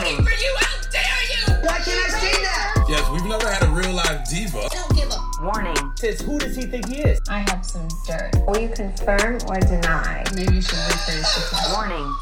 Warning. For you, how dare you! Why can't I see that? Yes, we've never had a real life diva. Don't give a Warning. Says, who does he think he is? I have some dirt. Will you confirm or deny? Maybe you should rephrase the Warning.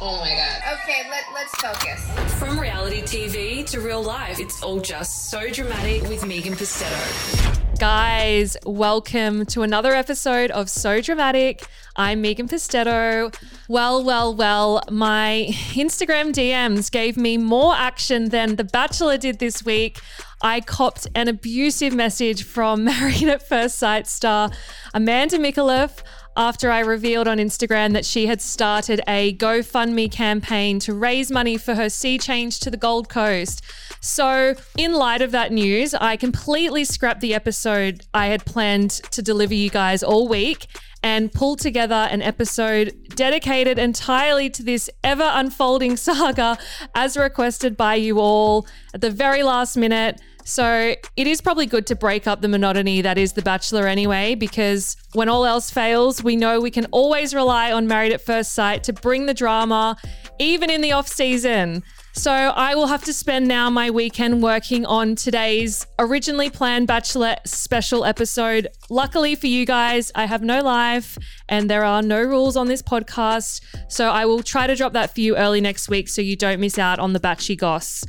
Oh my god. Okay, let, let's focus. From reality TV to real life, it's all just so dramatic with Megan Pustetto. Guys, welcome to another episode of So Dramatic. I'm Megan Pustetto. Well, well, well, my Instagram DMs gave me more action than The Bachelor did this week. I copped an abusive message from Married at First Sight star Amanda Micallef after I revealed on Instagram that she had started a GoFundMe campaign to raise money for her sea change to the Gold Coast. So, in light of that news, I completely scrapped the episode I had planned to deliver you guys all week and pulled together an episode dedicated entirely to this ever unfolding saga as requested by you all at the very last minute. So it is probably good to break up the monotony that is The Bachelor anyway, because when all else fails, we know we can always rely on Married at First Sight to bring the drama, even in the off season. So I will have to spend now my weekend working on today's originally planned Bachelor special episode. Luckily for you guys, I have no life and there are no rules on this podcast. So I will try to drop that for you early next week so you don't miss out on the Batchy Goss.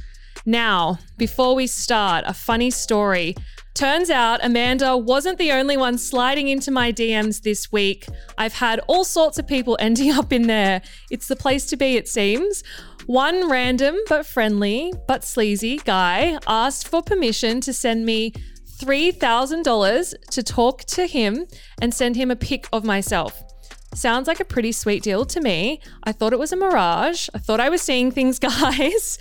Now, before we start, a funny story. Turns out Amanda wasn't the only one sliding into my DMs this week. I've had all sorts of people ending up in there. It's the place to be, it seems. One random but friendly but sleazy guy asked for permission to send me $3,000 to talk to him and send him a pic of myself. Sounds like a pretty sweet deal to me. I thought it was a mirage. I thought I was seeing things, guys.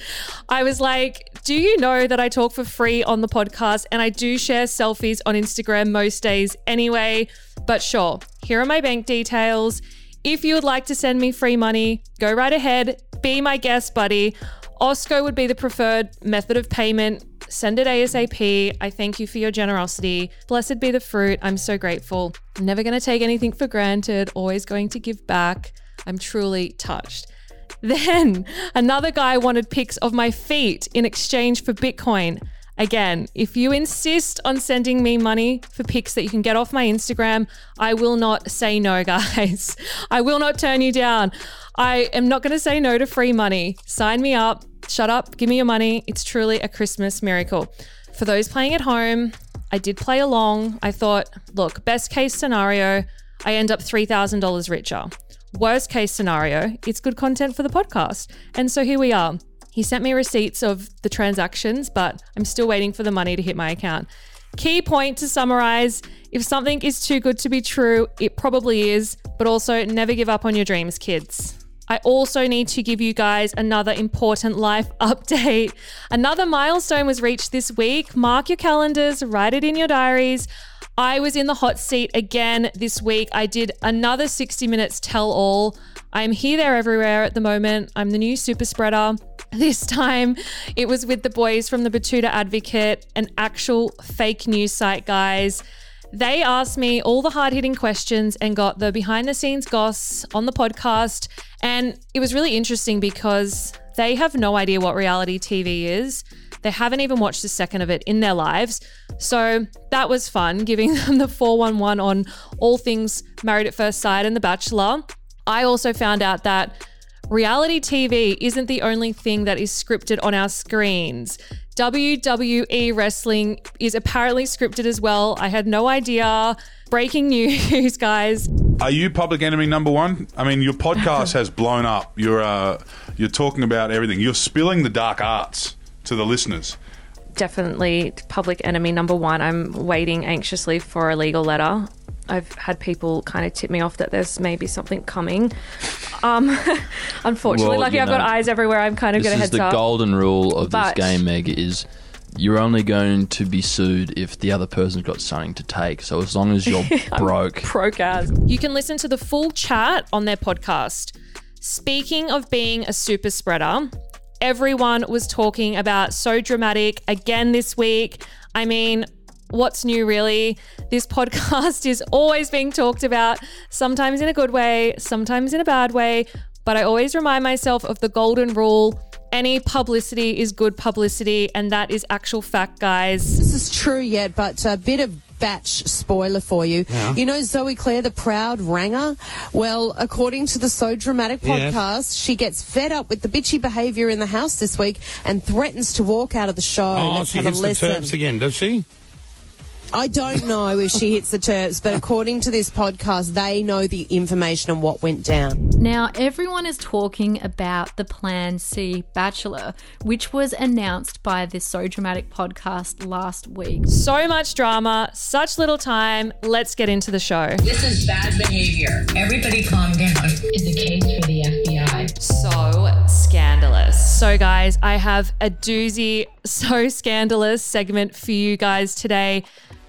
I was like, do you know that I talk for free on the podcast and I do share selfies on Instagram most days anyway? But sure, here are my bank details. If you would like to send me free money, go right ahead. Be my guest, buddy. Osko would be the preferred method of payment. Send it ASAP. I thank you for your generosity. Blessed be the fruit. I'm so grateful. Never going to take anything for granted, always going to give back. I'm truly touched. Then another guy wanted pics of my feet in exchange for Bitcoin. Again, if you insist on sending me money for pics that you can get off my Instagram, I will not say no, guys. I will not turn you down. I am not going to say no to free money. Sign me up. Shut up. Give me your money. It's truly a Christmas miracle. For those playing at home, I did play along. I thought, look, best case scenario, I end up $3,000 richer. Worst case scenario, it's good content for the podcast. And so here we are. He sent me receipts of the transactions, but I'm still waiting for the money to hit my account. Key point to summarize if something is too good to be true, it probably is, but also never give up on your dreams, kids. I also need to give you guys another important life update. Another milestone was reached this week. Mark your calendars, write it in your diaries. I was in the hot seat again this week. I did another 60 minutes tell all. I'm here, there, everywhere at the moment. I'm the new super spreader. This time it was with the boys from the Betoota Advocate, an actual fake news site, guys. They asked me all the hard hitting questions and got the behind the scenes goss on the podcast. And it was really interesting because they have no idea what reality TV is. They haven't even watched a second of it in their lives. So that was fun, giving them the 411 on all things Married at First Sight and The Bachelor. I also found out that reality TV isn't the only thing that is scripted on our screens. WWE wrestling is apparently scripted as well. I had no idea. Breaking news, guys. Are you public enemy number one? I mean, your podcast has blown up. You're uh, you're talking about everything. You're spilling the dark arts to the listeners. Definitely public enemy number one. I'm waiting anxiously for a legal letter. I've had people kind of tip me off that there's maybe something coming. Um, unfortunately, Well, lucky you I've got know, eyes everywhere. I'm kind of This got a is heads the up. golden rule of But- this game, Meg, is you're only going to be sued if the other person's got something to take. So as long as you're broke, broke as. You can listen to the full chat on their podcast. Speaking of being a super spreader, everyone was talking about so dramatic again this week. I mean, what's new really? This podcast is always being talked about, sometimes in a good way, sometimes in a bad way, but I always remind myself of the golden rule. any publicity is good publicity, and that is actual fact, guys. This is true yet, but a bit of batch spoiler for you. You know Zoe-Clare, the proud ranger? Well, according to the So Dramatic Yes. podcast, she gets fed up with the bitchy behaviour in the house this week and threatens to walk out of the show. Oh, Let's she have hits the listen. turps again, does she? I don't know if she hits the terps, but according to this podcast, they know the information on what went down. Now, everyone is talking about the Plan C Bachelor, which was announced by the So Dramatic podcast last week. So much drama, such little time. Let's get into the show. This is bad behavior. Everybody calm down. Is a case for the FBI. So scandalous. So, guys, I have a doozy, so scandalous segment for you guys today.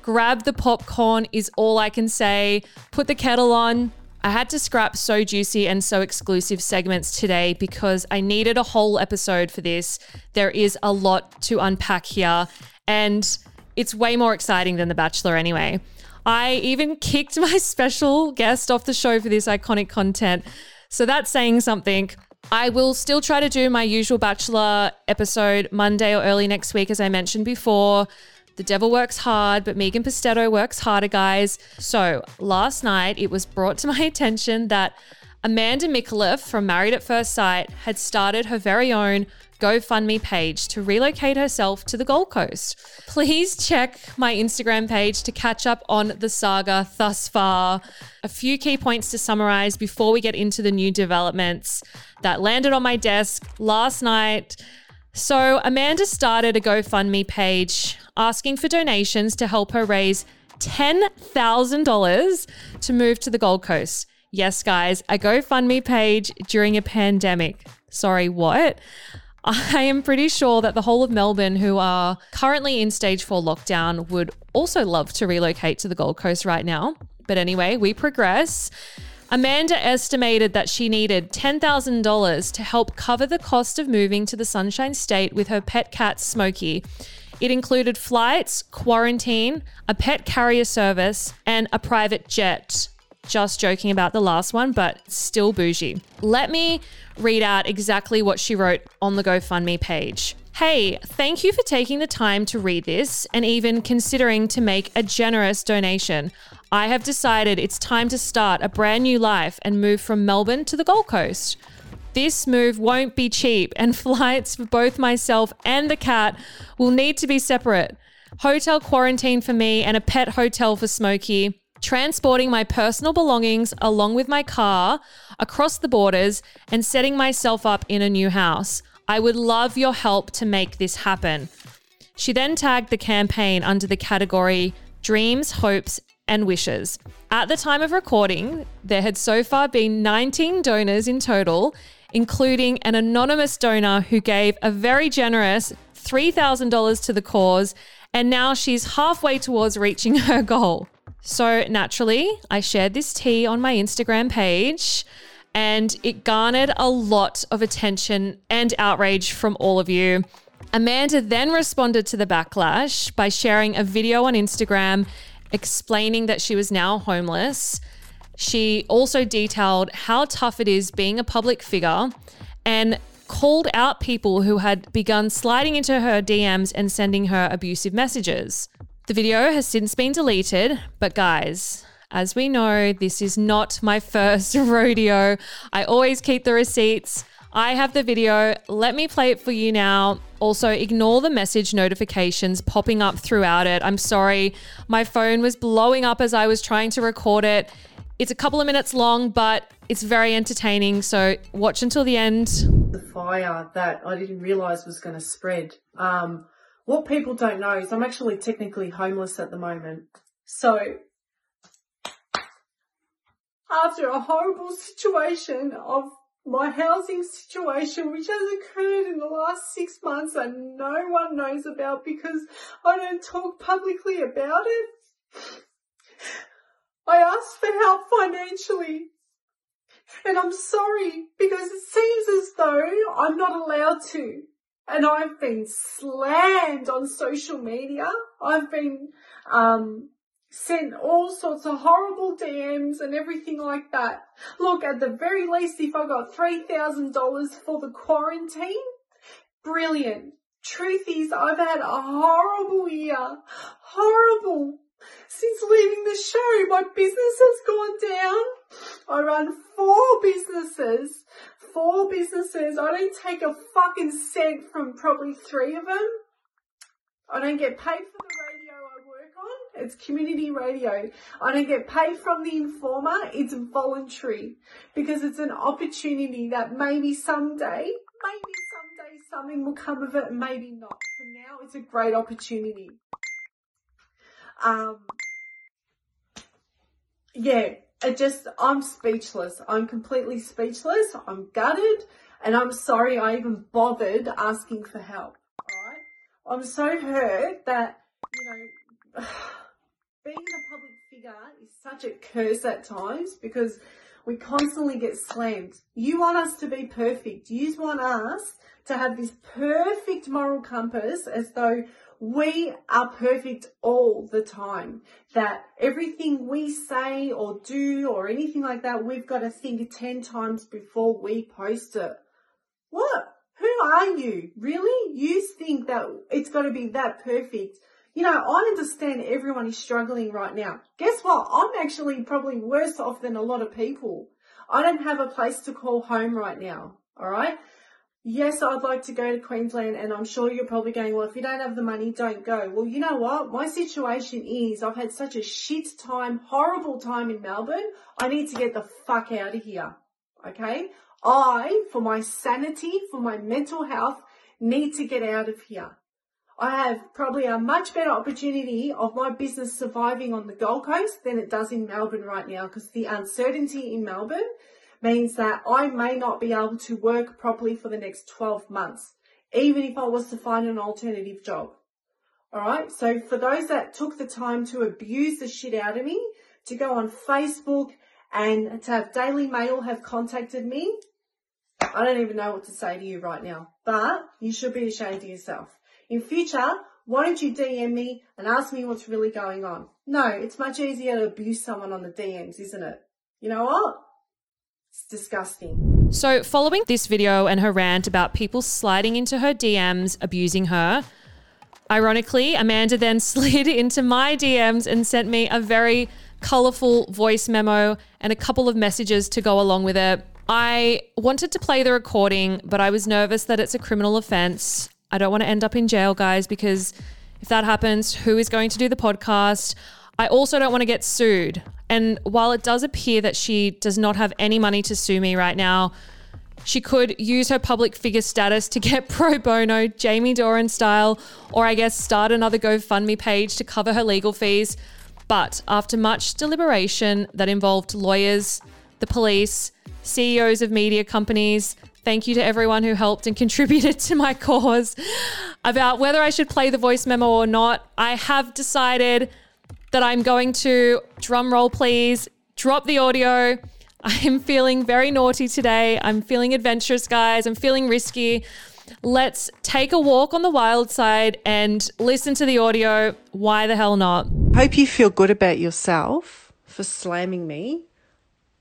Grab the popcorn, is all I can say. Put the kettle on. I had to scrap so juicy and so exclusive segments today because I needed a whole episode for this. There is a lot to unpack here, and it's way more exciting than The Bachelor anyway. I even kicked my special guest off the show for this iconic content. So that's saying something. I will still try to do my usual Bachelor episode Monday or early next week, as I mentioned before. The devil works hard, but Megan Pustetto works harder, guys. So last night, it was brought to my attention that Amanda Micallef from Married at First Sight had started her very own GoFundMe page to relocate herself to the Gold Coast. Please check my Instagram page to catch up on the saga thus far. A few key points to summarize before we get into the new developments that landed on my desk last night. So, Amanda started a GoFundMe page asking for donations to help her raise $10,000 to move to the Gold Coast. Yes, guys, a GoFundMe page during a pandemic. Sorry, what? I am pretty sure that the whole of Melbourne, who are currently in stage four lockdown, would also love to relocate to the Gold Coast right now. But anyway, we progress. Amanda estimated that she needed $10,000 to help cover the cost of moving to the Sunshine State with her pet cat, Smokey. It included flights, quarantine, a pet carrier service, and a private jet. Just joking about the last one, but still bougie. Let me read out exactly what she wrote on the GoFundMe page. Hey, thank you for taking the time to read this and even considering to make a generous donation. I have decided it's time to start a brand new life and move from Melbourne to the Gold Coast. This move won't be cheap, and flights for both myself and the cat will need to be separate. Hotel quarantine for me and a pet hotel for Smokey. Transporting my personal belongings along with my car across the borders and setting myself up in a new house. I would love your help to make this happen. She then tagged the campaign under the category Dreams, Hopes, and Wishes. At the time of recording, there had so far been 19 donors in total, including an anonymous donor who gave a very generous $3,000 to the cause, and now she's halfway towards reaching her goal. So, naturally, I shared this tea on my Instagram page and it garnered a lot of attention and outrage from all of you. Amanda then responded to the backlash by sharing a video on Instagram explaining that she was now homeless. She also detailed how tough it is being a public figure and called out people who had begun sliding into her DMs and sending her abusive messages. The video has since been deleted, but guys, as we know, this is not my first rodeo. I always keep the receipts. I have the video. Let me play it for you now. Also, ignore the message notifications popping up throughout it. I'm sorry. My phone was blowing up as I was trying to record it. It's a couple of minutes long, but it's very entertaining. So watch until the end. the fire that I didn't realise was going to spread. Um, what people don't know is I'm actually technically homeless at the moment. So, after a horrible situation of my housing situation, which has occurred in the last six months and no one knows about because I don't talk publicly about it, I asked for help financially and I'm sorry because it seems as though I'm not allowed to. And I've been slammed on social media. I've been um, sent all sorts of horrible DMs and everything like that. Look, at the very least, if I got $3,000 for the quarantine, brilliant. Truth is, I've had a horrible year. Horrible. Since leaving the show, my business has gone down. I run four businesses. Four businesses. I don't take a fucking cent from probably three of them. I don't get paid for the radio I work on. It's community radio. I don't get paid from the informer. It's voluntary because it's an opportunity that maybe someday, maybe someday something will come of it maybe not. For now, it's a great opportunity. Um, yeah, it just, I'm speechless. I'm completely speechless. I'm gutted and I'm sorry I even bothered asking for help. Alright? I'm so hurt that, you know, being a public figure is such a curse at times because we constantly get slammed. You want us to be perfect. You want us to have this perfect moral compass as though we are perfect all the time. That everything we say or do or anything like that, we've got to think 10 times before we post it. What? Who are you? Really? You think that it's got to be that perfect? You know, I understand everyone is struggling right now. Guess what? I'm actually probably worse off than a lot of people. I don't have a place to call home right now. All right. Yes, I'd like to go to Queensland and I'm sure you're probably going, well, if you don't have the money, don't go. Well, you know what? My situation is I've had such a shit time, horrible time in Melbourne. I need to get the fuck out of here. Okay. I, for my sanity, for my mental health, need to get out of here. I have probably a much better opportunity of my business surviving on the Gold Coast than it does in Melbourne right now because the uncertainty in Melbourne means that I may not be able to work properly for the next 12 months, even if I was to find an alternative job. Alright, so for those that took the time to abuse the shit out of me, to go on Facebook and to have Daily Mail have contacted me, I don't even know what to say to you right now, but you should be ashamed of yourself. In future, why don't you DM me and ask me what's really going on? No, it's much easier to abuse someone on the DMs, isn't it? You know what? It's disgusting. So, following this video and her rant about people sliding into her DMs, abusing her, ironically, Amanda then slid into my DMs and sent me a very colorful voice memo and a couple of messages to go along with it. I wanted to play the recording, but I was nervous that it's a criminal offense. I don't want to end up in jail, guys, because if that happens, who is going to do the podcast? I also don't want to get sued. And while it does appear that she does not have any money to sue me right now, she could use her public figure status to get pro bono, Jamie Doran style, or I guess start another GoFundMe page to cover her legal fees. But after much deliberation that involved lawyers, the police, CEOs of media companies, thank you to everyone who helped and contributed to my cause, about whether I should play the voice memo or not, I have decided that I'm going to, drum roll please, drop the audio. I'm feeling very naughty today. I'm feeling adventurous, guys. I'm feeling risky. Let's take a walk on the wild side and listen to the audio. Why the hell not? Hope you feel good about yourself for slamming me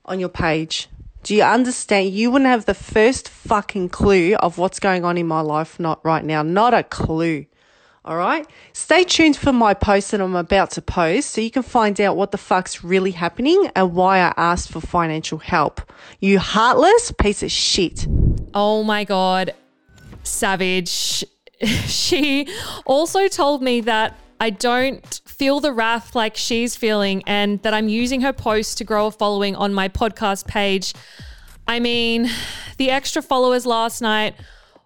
on your page. Do you understand? You wouldn't have the first fucking clue of what's going on in my life not right now. Not a clue. All right. Stay tuned for my post that I'm about to post so you can find out what the fuck's really happening and why I asked for financial help. You heartless piece of shit. Oh my God. Savage. she also told me that I don't feel the wrath like she's feeling and that I'm using her post to grow a following on my podcast page. I mean, the extra followers last night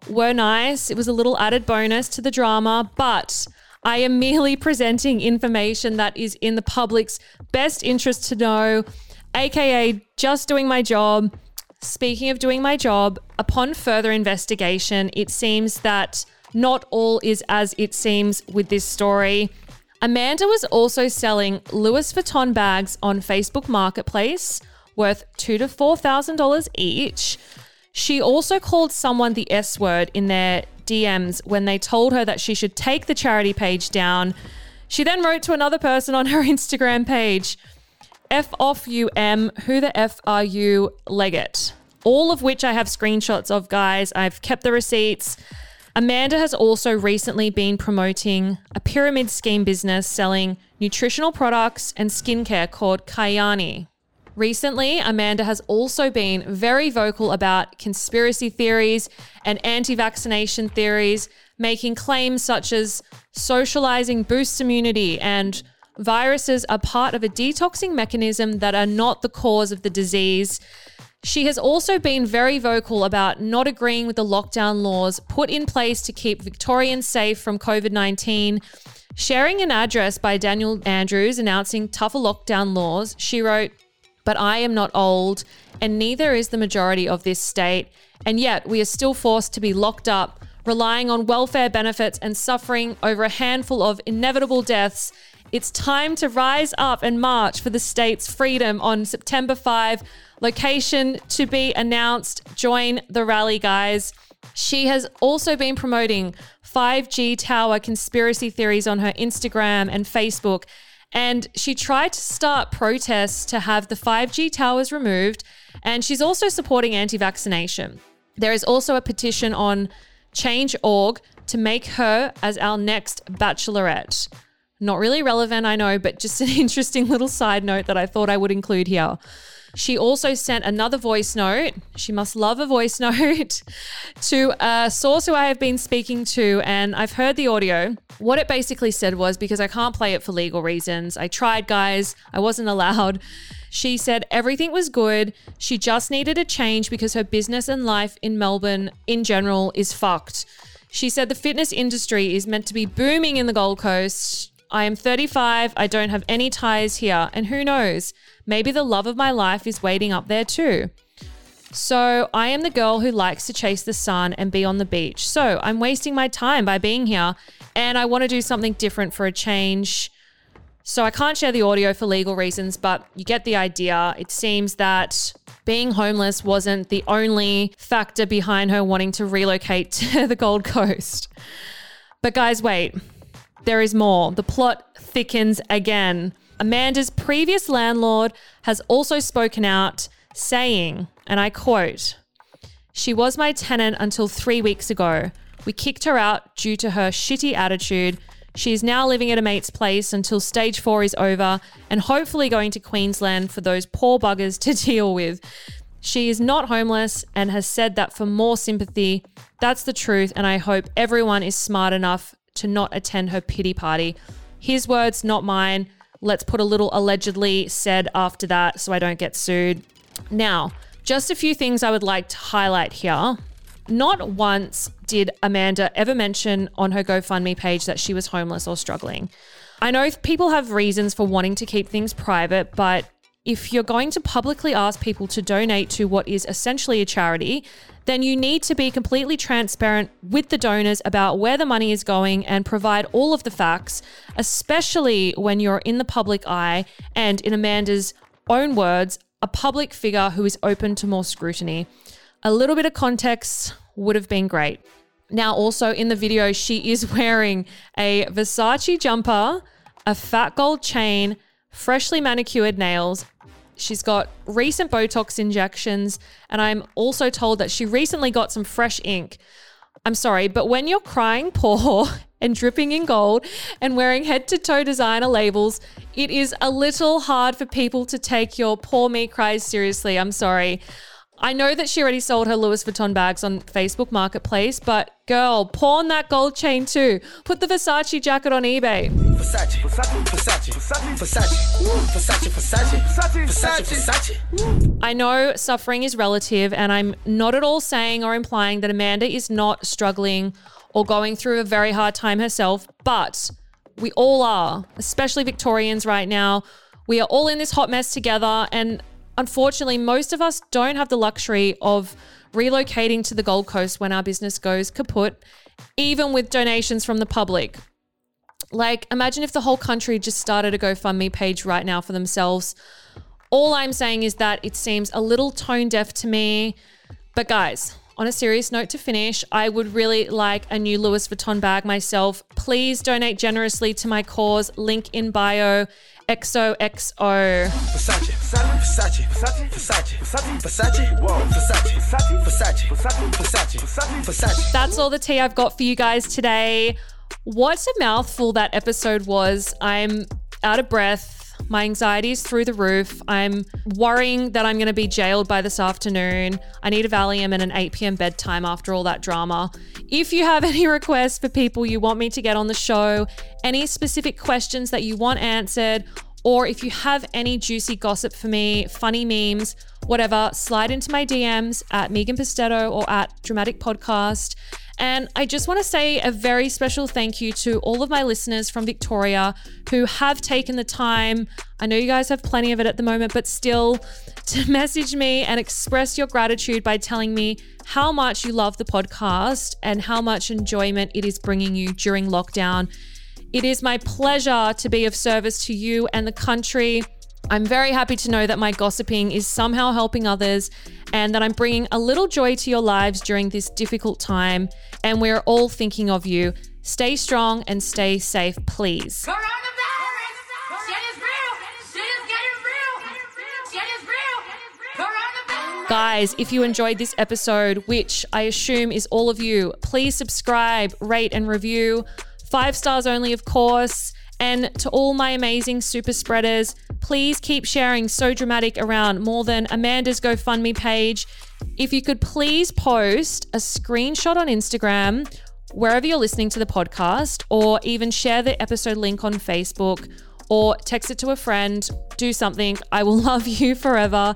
were nice. It was a little added bonus to the drama, but I am merely presenting information that is in the public's best interest to know, aka just doing my job. Speaking of doing my job, upon further investigation, it seems that not all is as it seems with this story. Amanda was also selling Louis Vuitton bags on Facebook Marketplace worth two to four thousand dollars each. She also called someone the S word in their DMs when they told her that she should take the charity page down. She then wrote to another person on her Instagram page, F off you M, who the F are you, Leggett? All of which I have screenshots of, guys. I've kept the receipts. Amanda has also recently been promoting a pyramid scheme business selling nutritional products and skincare called Kyani. Recently, Amanda has also been very vocal about conspiracy theories and anti vaccination theories, making claims such as socializing boosts immunity and viruses are part of a detoxing mechanism that are not the cause of the disease. She has also been very vocal about not agreeing with the lockdown laws put in place to keep Victorians safe from COVID 19. Sharing an address by Daniel Andrews announcing tougher lockdown laws, she wrote, But I am not old, and neither is the majority of this state, and yet we are still forced to be locked up, relying on welfare benefits and suffering over a handful of inevitable deaths. It's time to rise up and march for the state's freedom on September 5. Location to be announced. Join the rally, guys. She has also been promoting 5G tower conspiracy theories on her Instagram and Facebook. And she tried to start protests to have the 5G towers removed. And she's also supporting anti vaccination. There is also a petition on Change.org to make her as our next bachelorette. Not really relevant, I know, but just an interesting little side note that I thought I would include here. She also sent another voice note. She must love a voice note to a source who I have been speaking to, and I've heard the audio. What it basically said was because I can't play it for legal reasons. I tried, guys, I wasn't allowed. She said everything was good. She just needed a change because her business and life in Melbourne in general is fucked. She said the fitness industry is meant to be booming in the Gold Coast. I am 35. I don't have any ties here. And who knows? Maybe the love of my life is waiting up there too. So I am the girl who likes to chase the sun and be on the beach. So I'm wasting my time by being here and I want to do something different for a change. So I can't share the audio for legal reasons, but you get the idea. It seems that being homeless wasn't the only factor behind her wanting to relocate to the Gold Coast. But guys, wait. There is more. The plot thickens again. Amanda's previous landlord has also spoken out, saying, and I quote, She was my tenant until three weeks ago. We kicked her out due to her shitty attitude. She is now living at a mate's place until stage four is over and hopefully going to Queensland for those poor buggers to deal with. She is not homeless and has said that for more sympathy. That's the truth, and I hope everyone is smart enough to not attend her pity party. His words, not mine. Let's put a little allegedly said after that so I don't get sued. Now, just a few things I would like to highlight here. Not once did Amanda ever mention on her GoFundMe page that she was homeless or struggling. I know people have reasons for wanting to keep things private, but if you're going to publicly ask people to donate to what is essentially a charity, then you need to be completely transparent with the donors about where the money is going and provide all of the facts, especially when you're in the public eye and, in Amanda's own words, a public figure who is open to more scrutiny. A little bit of context would have been great. Now, also in the video, she is wearing a Versace jumper, a fat gold chain, freshly manicured nails. She's got recent Botox injections, and I'm also told that she recently got some fresh ink. I'm sorry, but when you're crying poor and dripping in gold and wearing head to toe designer labels, it is a little hard for people to take your poor me cries seriously. I'm sorry. I know that she already sold her Louis Vuitton bags on Facebook Marketplace, but girl, pawn that gold chain too. Put the Versace jacket on eBay. Versace, Versace, Versace, Versace, Versace, Versace, Versace, I know suffering is relative, and I'm not at all saying or implying that Amanda is not struggling or going through a very hard time herself, but we all are, especially Victorians right now. We are all in this hot mess together, and unfortunately, most of us don't have the luxury of relocating to the Gold Coast when our business goes kaput, even with donations from the public. Like, imagine if the whole country just started a GoFundMe page right now for themselves. All I'm saying is that it seems a little tone deaf to me. But, guys, on a serious note to finish, I would really like a new Louis Vuitton bag myself. Please donate generously to my cause. Link in bio. XOXO. Versace, Versace, Versace, Versace, Versace, Versace, whoa, Versace, Versace, Versace, Versace, Versace, Versace. That's all the tea I've got for you guys today. What a mouthful that episode was. I'm out of breath. My anxiety is through the roof. I'm worrying that I'm going to be jailed by this afternoon. I need a Valium and an 8 p.m. bedtime after all that drama. If you have any requests for people you want me to get on the show, any specific questions that you want answered, or if you have any juicy gossip for me, funny memes, whatever, slide into my DMs at Megan Pustetto or at Dramatic Podcast. And I just want to say a very special thank you to all of my listeners from Victoria who have taken the time. I know you guys have plenty of it at the moment, but still to message me and express your gratitude by telling me how much you love the podcast and how much enjoyment it is bringing you during lockdown. It is my pleasure to be of service to you and the country. I'm very happy to know that my gossiping is somehow helping others and that I'm bringing a little joy to your lives during this difficult time. And we're all thinking of you. Stay strong and stay safe, please. Guys, if you enjoyed this episode, which I assume is all of you, please subscribe, rate, and review. Five stars only, of course. And to all my amazing super spreaders, please keep sharing So Dramatic around more than Amanda's GoFundMe page. If you could please post a screenshot on Instagram, wherever you're listening to the podcast, or even share the episode link on Facebook or text it to a friend, do something. I will love you forever.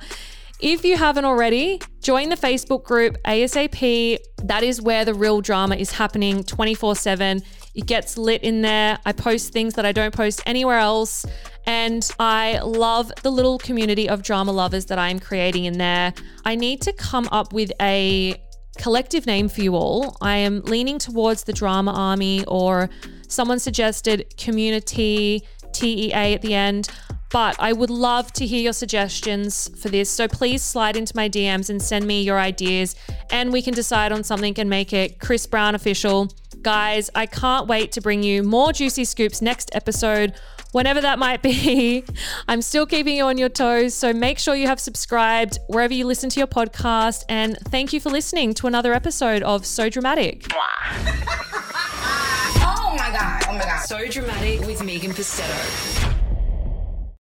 If you haven't already, join the Facebook group ASAP. That is where the real drama is happening 24 7. It gets lit in there. I post things that I don't post anywhere else. And I love the little community of drama lovers that I'm creating in there. I need to come up with a collective name for you all. I am leaning towards the drama army, or someone suggested community, TEA at the end. But I would love to hear your suggestions for this. So please slide into my DMs and send me your ideas, and we can decide on something and make it Chris Brown official. Guys, I can't wait to bring you more juicy scoops next episode, whenever that might be. I'm still keeping you on your toes, so make sure you have subscribed wherever you listen to your podcast. And thank you for listening to another episode of So Dramatic. Oh my god, oh my god. So dramatic with Megan Pustetto.